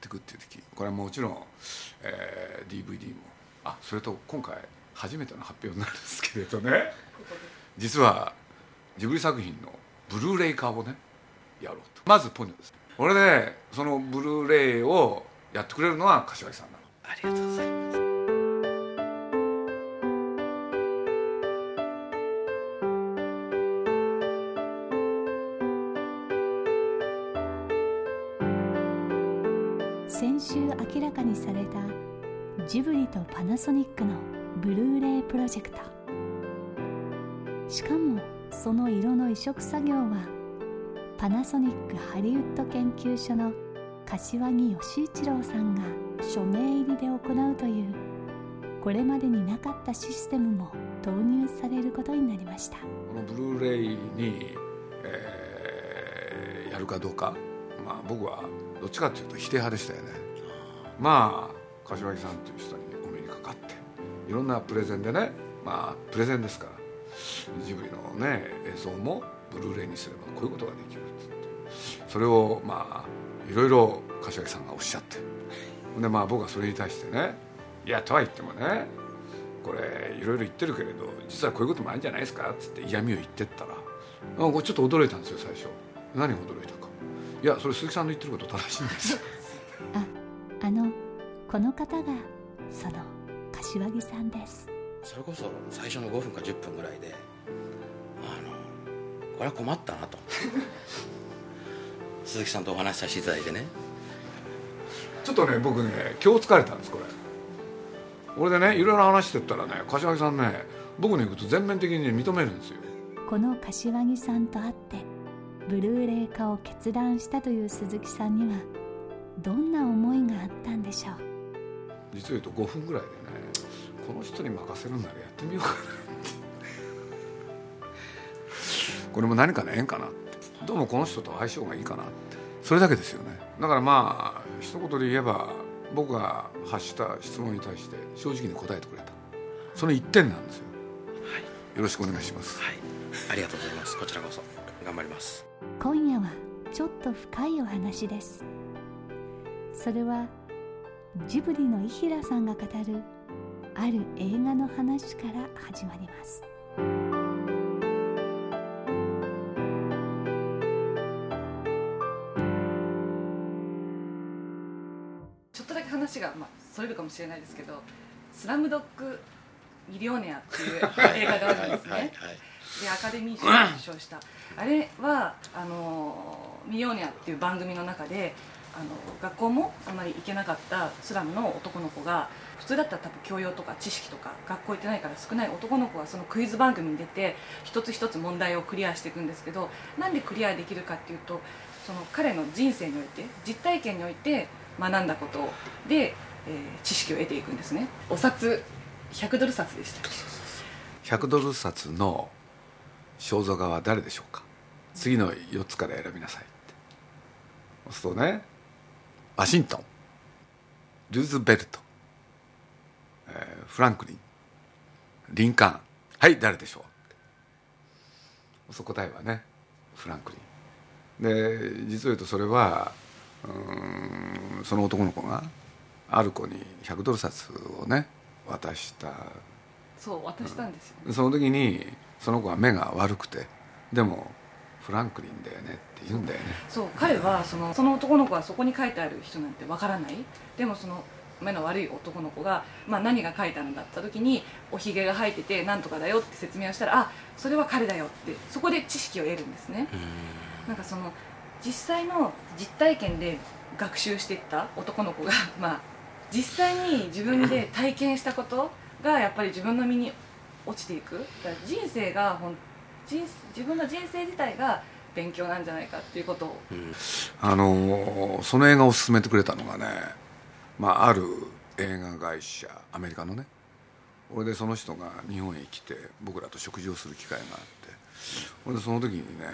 っていくっていう時これはもちろん、えー、DVD もあそれと今回初めての発表なんですけれどね。実はジブリ作品のブルーレイ化をねやろうと。まずポニョです。これでそのブルーレイをやってくれるのは柏木さんなの。ありがとうございます。先週明らかにされたジブリとパナソニックのブルーレイプロジェクト。しかもその色の移植作業はパナソニックハリウッド研究所の柏木義一郎さんが署名入りで行うというこれまでになかったシステムも導入されることになりました。このブルーレイに、えーやるかどうか。まあ僕はどっちかというと否定派でしたよね。まあ柏木さんという人にお目にかかっていろんなプレゼンでねまあプレゼンですからジブリのね映像もブルーレイにすればこういうことができるっつって。それをまあいろいろ柏木さんがおっしゃって。でまあ僕はそれに対してねいやとは言ってもねこれいろいろ言ってるけれど実はこういうこともあるんじゃないですかっつって嫌味を言ってったらちょっと驚いたんですよ最初。何が驚いたかいやそれ鈴木さんの言ってること正しいんです。よああのこの方がその柏木さんです。それこそ最初の5分か10分ぐらいであのこれは困ったなと。鈴木さんとお話しさせていただいてね。ちょっとね僕ね今日疲れたんですこれ。俺でねいろいろ話してったらね柏木さんね僕の言うこと全面的にね認めるんですよ。この柏木さんと会ってブルーレイ化を決断したという鈴木さんにはどんな思いがあったんでしょう？実を言うと5分ぐらいでねこの人に任せるんならやってみようかなって。これも何かの縁かなって。どうもこの人と相性がいいかなって。それだけですよね。だからまあ一言で言えば僕が発した質問に対して正直に答えてくれた。その一点なんですよ。はい。よろしくお願いします。はい。ありがとうございます。こちらこそ頑張ります。今夜はちょっと深いお話です。それはジブリの伊平さんが語るある映画の話から始まります。ちょっとだけ話が、まあ、それるかもしれないですけど「スラムドッグミリオネア」っていう映画があるんですね、はいはいでアカデミー賞を受賞した。あれはあのミリオネアっていう番組の中であの学校もあまり行けなかったスラムの男の子が普通だったら多分教養とか知識とか学校行ってないから少ない男の子がそのクイズ番組に出て一つ一つ問題をクリアしていくんですけどなんでクリアできるかっていうとその彼の人生において実体験において学んだことで、えー知識を得ていくんですね。お札100ドル札でした100ドル札の肖像画は誰でしょうか？次の4つから選びなさいって。そうするとねワシントンルーズベルト、えーフランクリンリンカーンはい誰でしょうそう答えはねフランクリン。で実を言うとそれはうーんその男の子がある子に100ドル札をね渡した。そう渡したんですよ、その時にその子は目が悪くてでもフランクリンだよねって言うんだよね。そう彼はそのその男の子はそこに書いてある人なんてわからない。でもその目の悪い男の子が、まあ、何が書いてあるんだった時におひげが生えててなんとかだよって説明をしたらあそれは彼だよってそこで知識を得るんですね。なんかその実際の実体験で学習していった男の子がまあ実際に自分で体験したことがやっぱり自分の身に落ちていく。だから人生がほん人自分の人生自体が勉強なんじゃないかっていうことを。あのその映画を勧めてくれたのがね、まあ、ある映画会社アメリカのね。俺でその人が日本へ来て僕らと食事をする機会があって。俺でその時にね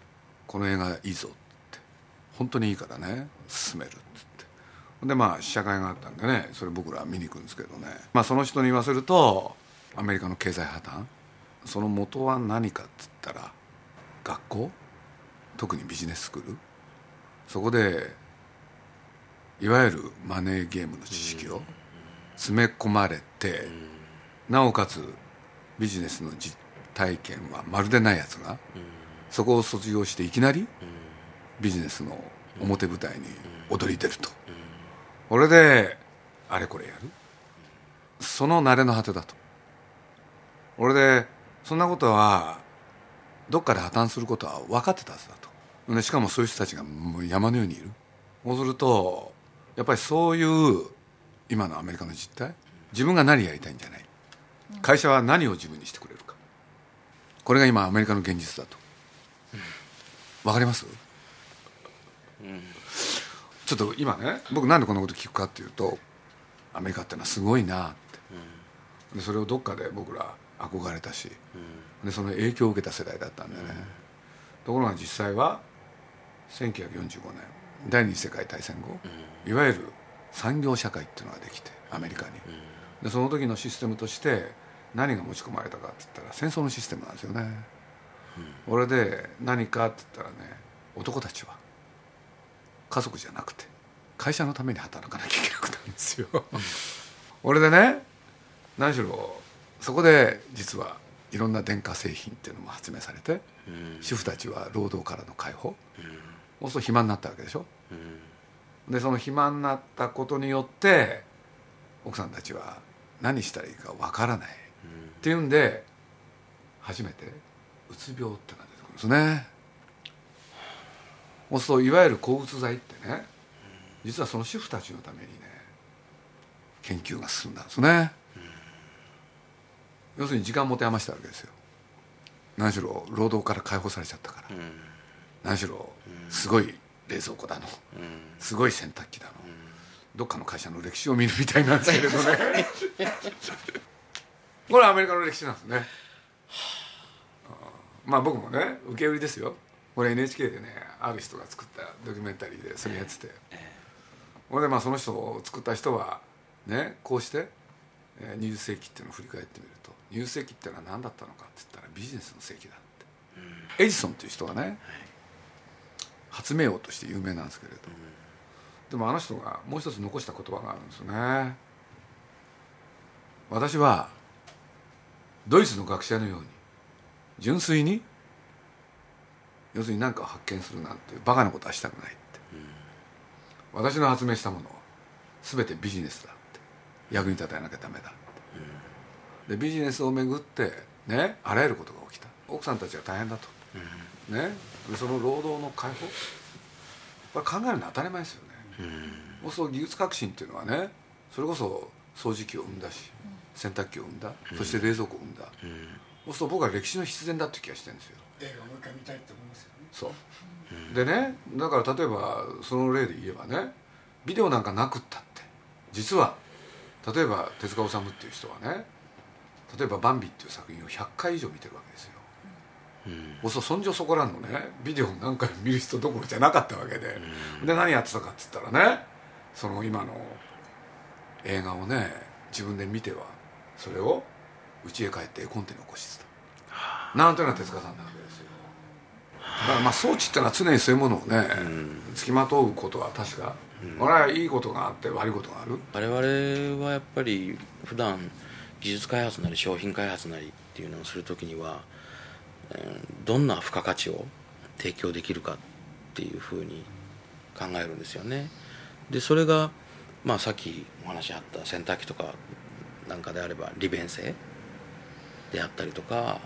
「この映画いいぞ」って「本当にいいからね勧める」っつって。でまあ試写会があったんでねそれ僕ら見に行くんですけどね。まあその人に言わせるとアメリカの経済破綻。その元は何かっつったら学校？特にビジネススクール？そこでいわゆるマネーゲームの知識を詰め込まれてなおかつビジネスの実体験はまるでないやつがそこを卒業していきなりビジネスの表舞台に躍り出ると。これであれこれやる。その慣れの果てだと俺でそんなことはどっかで破綻することは分かってたはずだと。でしかもそういう人たちがもう山のようにいる。そうするとやっぱりそういう今のアメリカの実態自分が何やりたいんじゃない。会社は何を自分にしてくれるか。これが今アメリカの現実だと。わかります、ちょっと今ね僕なんでこんなこと聞くかっていうとアメリカってのはすごいなって。でそれをどっかで僕ら憧れたし、でその影響を受けた世代だったんでね、ところが実際は1945年第二次世界大戦後、いわゆる産業社会っていうのができてアメリカに、でその時のシステムとして何が持ち込まれたかって言ったら戦争のシステムなんですよね、これで何かって言ったらね男たちは家族じゃなくて会社のために働かなきゃいけなくなるんですよ。俺でね何しろそこで実はいろんな電化製品っていうのも発明されて、主婦たちは労働からの解放、そうすると暇になったわけでしょ、でその暇になったことによって奥さんたちは何したらいいかわからない、っていうんで初めてうつ病ってのが出てくるんですね。そうするといわゆる抗うつ剤ってね実はその主婦たちのためにね研究が進んだんですね、要するに時間持て余したわけですよ。何しろ労働から解放されちゃったから、何しろすごい冷蔵庫だの、すごい洗濯機だの、どっかの会社の歴史を見るみたいなんですけれどね。これはアメリカの歴史なんですね。まあ僕もね受け売りですよ。これ NHK でねある人が作ったドキュメンタリーでそれやってて、これでまあその人を作った人はねこうして20世紀っていうのを振り返ってみると。20世紀ってのは何だったのかって言ったらビジネスの世紀だって、エジソンっていう人がね、発明王として有名なんですけれど、でもあの人がもう一つ残した言葉があるんですよね。私はドイツの学者のように純粋に要するに何かを発見するなんてバカなことはしたくないって、私の発明したものは全てビジネスだって。役に立てなきゃダメだって、でビジネスをめぐってねあらゆることが起きた。奥さんたちが大変だと、ね。でその労働の解放。これ考えるの当たり前ですよね、そうすると技術革新っていうのはねそれこそ掃除機を生んだし洗濯機を生んだ、そして冷蔵庫を生んだ、そうすると僕は歴史の必然だって気がしてるんですよ。映画もう一回見たいって思いますよね。そう、でねだから例えばその例で言えばねビデオなんかなくったって実は例えば手塚治虫っていう人はね例えば「バンビ」っていう作品を100回以上見てるわけですよ、そうするとそんじょそこらのねビデオを何回も見る人どころじゃなかったわけで、で何やってたかっつったらねその今の映画をね自分で見てはそれを家へ帰って絵コンテに起こしてた。なんていうのは手塚さんなわけですよ。だからまあ装置ってのは常にそういうものをね、付きまとうことは確か、これはいいことがあって悪いことがある。我々はやっぱり普段技術開発なり商品開発なりっていうのをするときには、どんな付加価値を提供できるかっていうふうに考えるんですよね。でそれが、まあ、さっきお話あった洗濯機とかなんかであれば利便性であったりとか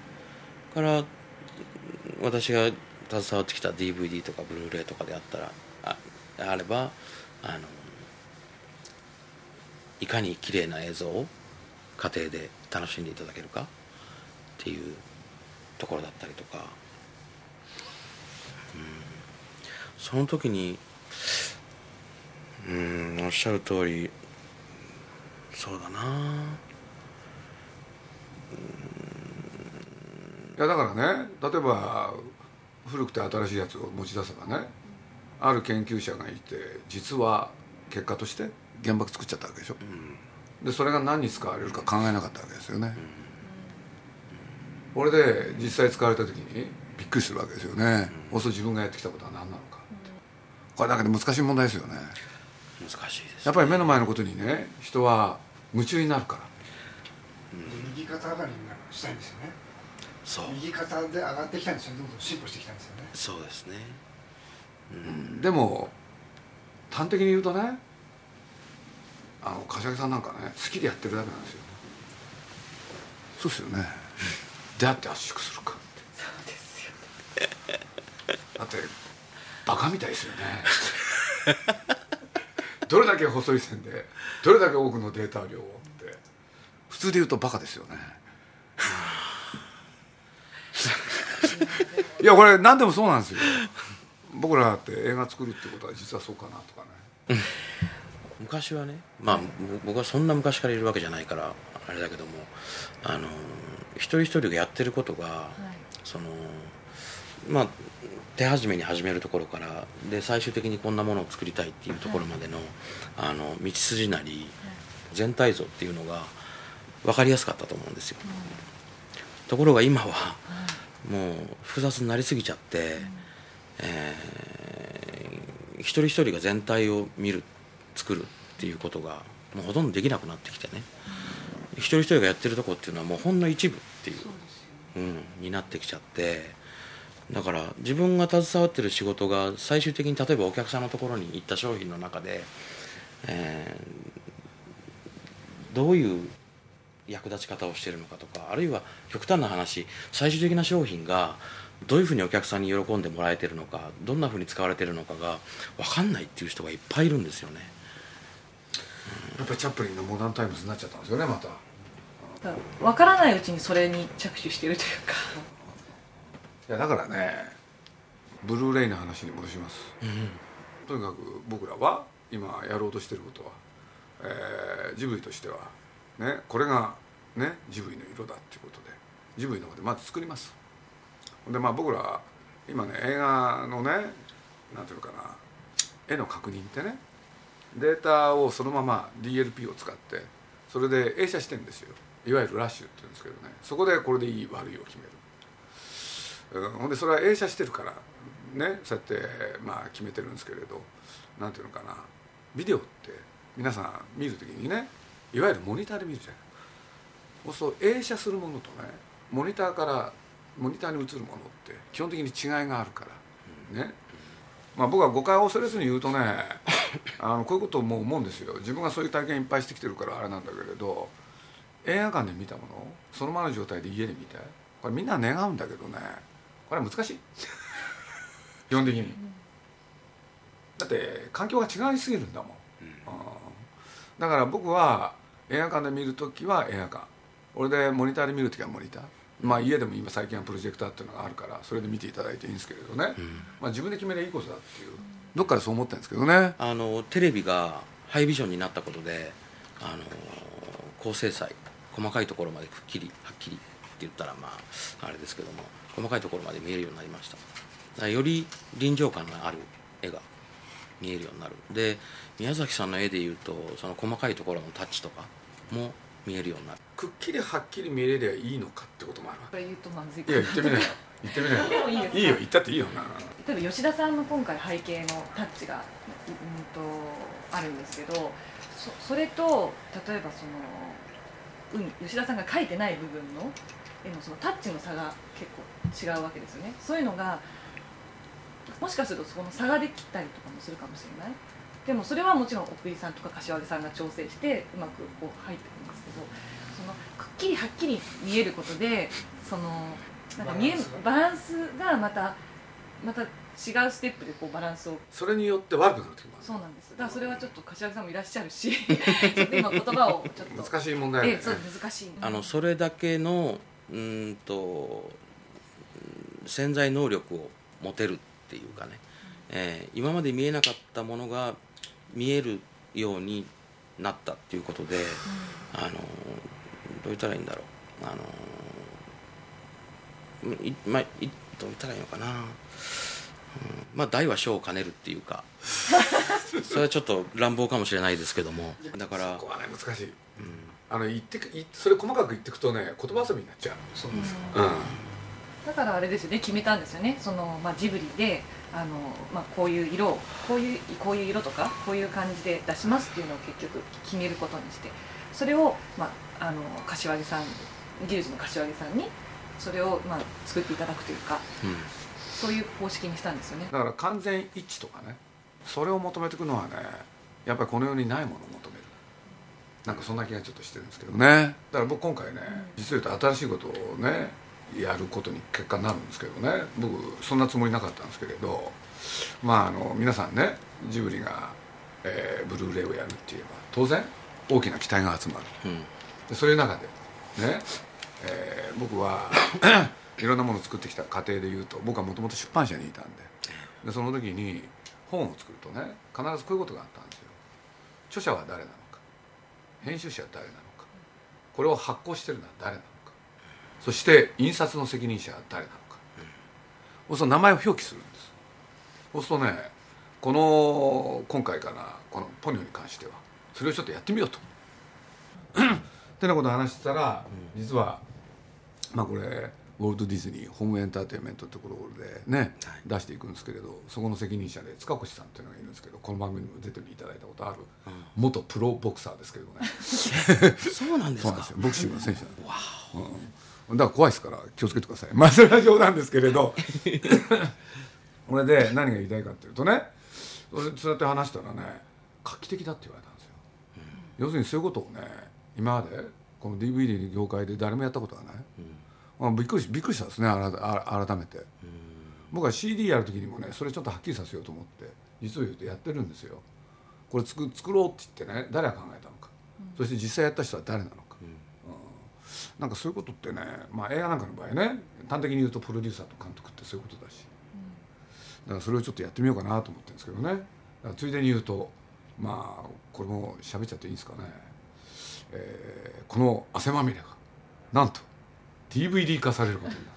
から私が携わってきた DVD とかブルーレイとかであったらああればあのいかに綺麗な映像を家庭で楽しんでいただけるか？っていうところだったりとか、うん、その時にうんおっしゃる通りそうだな。いやだからね例えば古くて新しいやつを持ち出せばねある研究者がいて実は結果として原爆作っちゃったわけでしょ、でそれが何に使われるか考えなかったわけですよね、これで実際使われた時にびっくりするわけですよね、そうすると自分がやってきたことは何なのか、これだけで難しい問題ですよね。難しいですやっぱり目の前のことにね人は夢中になるから。右肩上がりになるしたいんですよね。そう。右肩で上がってきたんですよね。どんどん進歩してきたんですよね。そうですね。でも端的に言うとねあの柏木さんなんかね好きでやってるだけなんですよ。そうですよね。出会って圧縮するか。そうですよだってバカみたいですよね。どれだけ細い線でどれだけ多くのデータ量をって。普通で言うとバカですよね。いやこれ何でもそうなんですよ。僕らだって映画作るってことは実はそうかなとかね昔はねまあ僕はそんな昔からいるわけじゃないからあれだけどもあの一人一人がやってることが、そのまあ手始めに始めるところからで最終的にこんなものを作りたいっていうところまでの,、あの道筋なり、全体像っていうのが分かりやすかったと思うんですよ、ところが今はもう複雑になりすぎちゃって、えー一人一人が全体を見る作るっていうことがもうほとんどできなくなってきてね、一人一人がやってるとこっていうのはもうほんの一部っていう。うん、になってきちゃって。だから自分が携わってる仕事が最終的に例えばお客さんのところに行った商品の中で、えーどういう役立ち方をしているのかとかあるいは極端な話最終的な商品がどういうふうにお客さんに喜んでもらえてるのかどんなふうに使われてるのかが分かんないっていう人がいっぱいいるんですよね。やっぱりチャップリンのモダンタイムズになっちゃったんですよねまた。だから分からないうちにそれに着手してるというか。いやだからねブルーレイの話に戻します、とにかく僕らは今やろうとしてることは、えージブリとしてはねこれがねジブリの色だっていうことでジブリの方でまず作ります。でまあ僕ら今ね映画のねなんていうのかな絵の確認ってねデータをそのまま DLP を使ってそれで映写してんですよ。いわゆるラッシュっていうんですけどね。そこでこれでいい悪いを決める。うんほんでそれは映写してるからねそうやってまあ決めてるんですけれどなんていうのかな。ビデオって皆さん見るときにねいわゆるモニターで見るじゃんそうすると映写するものとねモニターからモニターに映るものって基本的に違いがあるから。ね。まあ僕は誤解を恐れずに言うとね あのこういうことをもう思うんですよ。自分がそういう体験いっぱいしてきてるからあれなんだけれど映画館で見たものをそのままの状態で家で見てこれみんな願うんだけどねこれは難しい。基本的に。だって環境が違いすぎるんだもん、うん。だから僕は映画館で見る時は映画館。俺でモニターで見る時はモニターまあ家でも今最近はプロジェクターっていうのがあるからそれで見ていただいていいんですけれどね、まあ、自分で決めりゃいいことだっていうどっかでそう思ってるんですけどね。あのテレビがハイビジョンになったことであの高精細細かいところまでくっきりはっきりって言ったらまああれですけども細かいところまで見えるようになりました。より臨場感がある絵が見えるようになる。で宮崎さんの絵でいうとその細かいところのタッチとかも見えるようにな。るくっきりはっきり見れりゃいいのかってこともあるわ。これ言うとまずいいや言ってみなよ。言ってみなよ。でもいいいいよ言ったっていいよな。例えば吉田さんの今回背景のタッチが、うん、とあるんですけどそそれと例えばその、うん、吉田さんが描いてない部分の絵のそのタッチの差が結構違うわけですよね。そういうのがもしかするとそこの差ができたりとかもするかもしれない。でもそれはもちろん奥井さんとか柏木さんが調整してうまくこう入ってそのくっきりはっきり見えることでそのなんか見えバランスが。バランスがまたまた違違うステップでこうバランスを。それによって悪くなる時もある。そうなんです。だからそれはちょっと柏木さんもいらっしゃるし ちょっと今言葉をちょっと。難しい問題ね。ええそう難しいあのそれだけのうーんと潜在能力を持てるっていうかね、えー今まで見えなかったものが見えるようになったっていうことで、あのどう言ったらいいんだろう。あのいまあいどう言ったらいいのかな、うんまあ大は小を兼ねるっていうか それはちょっと乱暴かもしれないですけども。だからここはね難しい、あの言ってそれ細かく言っていくとね言葉遊びになっちゃう。そうですうん。だからあれですよね決めたんですよね。その、まあ、ジブリであの、まあ、こういう色をこういうこういう色とかこういう感じで出しますっていうのを結局決めることにしてそれを、まあ、あの柏木さん技術の柏木さんにそれを、まあ、作っていただくというかうんそういう方式にしたんですよね。だから完全一致とかねそれを求めていくのはねやっぱりこの世にないものを求める。なんかそんな気がちょっとしてるんですけどね。だから僕今回ね実を言うと新しいことをねやることに結果になるんですけどね。僕そんなつもりなかったんですけれど。まああの皆さんねジブリが、えーブルーレイをやるって言えば当然大きな期待が集まる。うん。でそういう中でね、えー僕は いろんなものを作ってきた過程でいうと僕はもともと出版社にいたんで。でその時に本を作るとね必ずこういうことがあったんですよ。著者は誰なのか。編集者は誰なのか。これを発行してるのは誰なのかそして印刷の責任者は誰なのか、そうすると名前を表記するんです。そうするとねこの今回からこのポニョに関してはそれをちょっとやってみようと。ってなことを話してたら、実はまあこれウォルト・ディズニーホームエンターテインメントってところでね、出していくんですけれどそこの責任者で塚越さんっていうのがいるんですけどこの番組にも出ていただいたことある、元プロボクサーですけどね。そうなんですか。ボクシングの選手なんです。うん、だから怖いですから気をつけてください。まあそれは冗談ですけれど。これで何が言いたいかっていうとねそれそうやって話したらね画期的だって言われたんですよ、要するにそういうことをね今までこの DVD の業界で誰もやったことがない、まあ、びっくりしびっくりしたんですねあらあ改めて、僕は CD やる時にもねそれちょっとはっきりさせようと思って実を言うとやってるんですよ。これ作作ろうって言ってね誰が考えたのか、そして実際やった人は誰なのか、うんなんかそういうことってね、まあ、映画なんかの場合ね端的に言うとプロデューサーと監督ってそういうことだし、だからそれをちょっとやってみようかなと思ってるんですけどね。ついでに言うとまあこれも喋っちゃっていいんですかね、えーこの汗まみれがなんと DVD 化されることになって。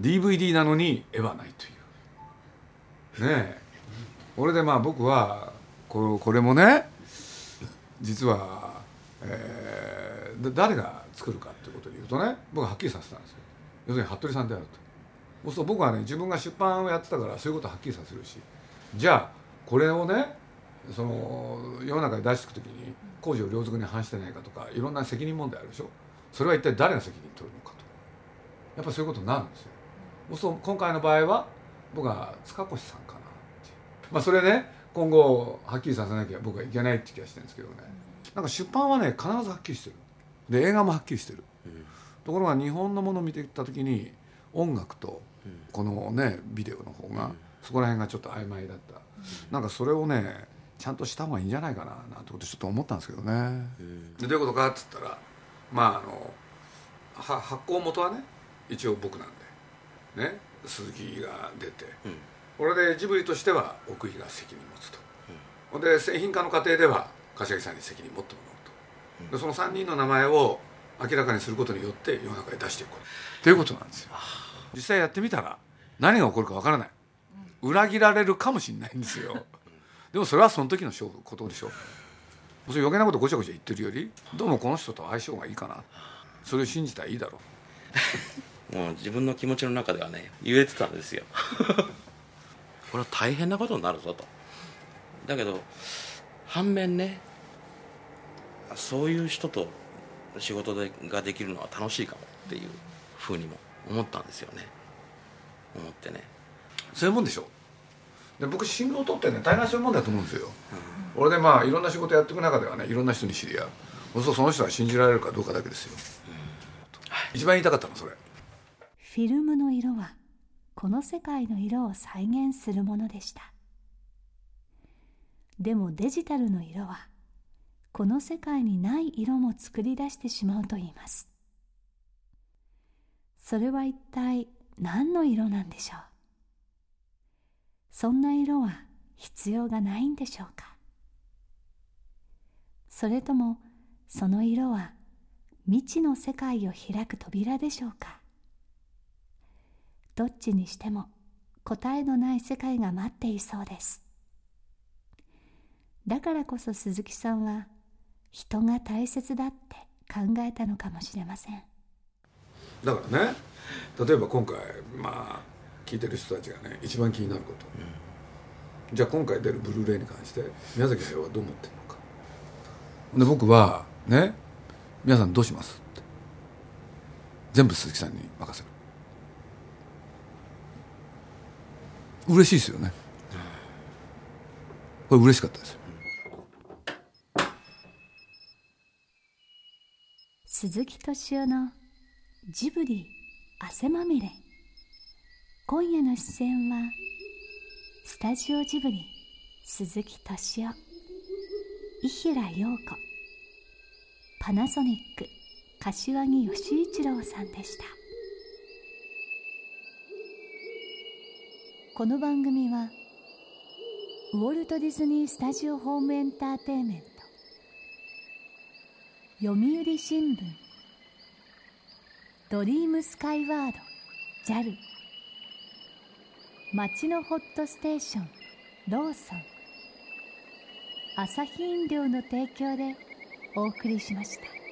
DVD なのに絵はないという。ねえ。これでまあ僕はこれこれもね実は、えー誰が作るかっていうことで言うとね僕ははっきりさせたんですよ。要するに服部さんであると。そうすると僕はね自分が出版をやってたからそういうことはっきりさせるしじゃあこれをねその世の中に出していく時に工事を両属に反してないかとかいろんな責任問題あるでしょ。それは一体誰が責任取るのかと。やっぱそういうことになるんですよ。そうすると今回の場合は僕は塚越さんかなってまあそれね今後はっきりさせなきゃ僕はいけないって気がしてるんですけどね。なんか出版はね必ずはっきりしてる。で映画もはっきりしてる、ところが日本のものを見ていった時に音楽とこのねビデオの方が、そこら辺がちょっと曖昧だった、なんかそれをねちゃんとした方がいいんじゃないかななんてことちょっと思ったんですけどね、でどういうことかっつったらまああのは発行元はね一応僕なんでね鈴木が出て、これでジブリとしては奥井が責任持つと、ほん。で製品化の過程では柏木さんに責任持ってもらでその3人の名前を明らかにすることによって世の中に出していく。ということなんですよ。実際やってみたら何が起こるかわからない。裏切られるかもしれないんですよ。でもそれはその時の勝負ことでしょそういう余計なことごちゃごちゃ言ってるよりどうもこの人と相性がいいかな。それを信じたらいいだろう。もう自分の気持ちの中ではね言えてたんですよ。これは大変なことになるぞと。だけど反面ねそういう人と仕事でができるのは楽しいかもっていうふうにも思ったんですよね。思ってね。そういうもんでしょ。で僕新郎取ってね大概そういうもんだと思うんですよ、俺でまあいろんな仕事やっていく中ではねいろんな人に知り合う。そうするとその人が信じられるかどうかだけですよ、一番言いたかったのそれ。フィルムの色はこの世界の色を再現するものでした。でもデジタルの色はこの世界にない色も作り出してしまうと言います。それは一体何の色なんでしょう？そんな色は必要がないんでしょうか？それともその色は未知の世界を開く扉でしょうか？どっちにしても答えのない世界が待っていそうです。だからこそ鈴木さんは人が大切だって考えたのかもしれません。だからね例えば今回まあ聞いてる人たちがね一番気になること、うん、じゃあ今回出るブルーレイに関して宮崎駿はどう思ってるのか。で僕はね皆さんどうしますって。全部鈴木さんに任せる。嬉しいですよね。これ嬉しかったです鈴木敏夫のジブリ汗まみれ。今夜の出演はスタジオジブリ鈴木敏夫。伊平陽子。パナソニック柏木義一郎さんでした。この番組はウォルト・ディズニー・スタジオ・ホーム・エンターテイメント読売新聞。ドリームスカイワード。JAL 町のホットステーション。ローソン。朝日飲料の提供でお送りしました。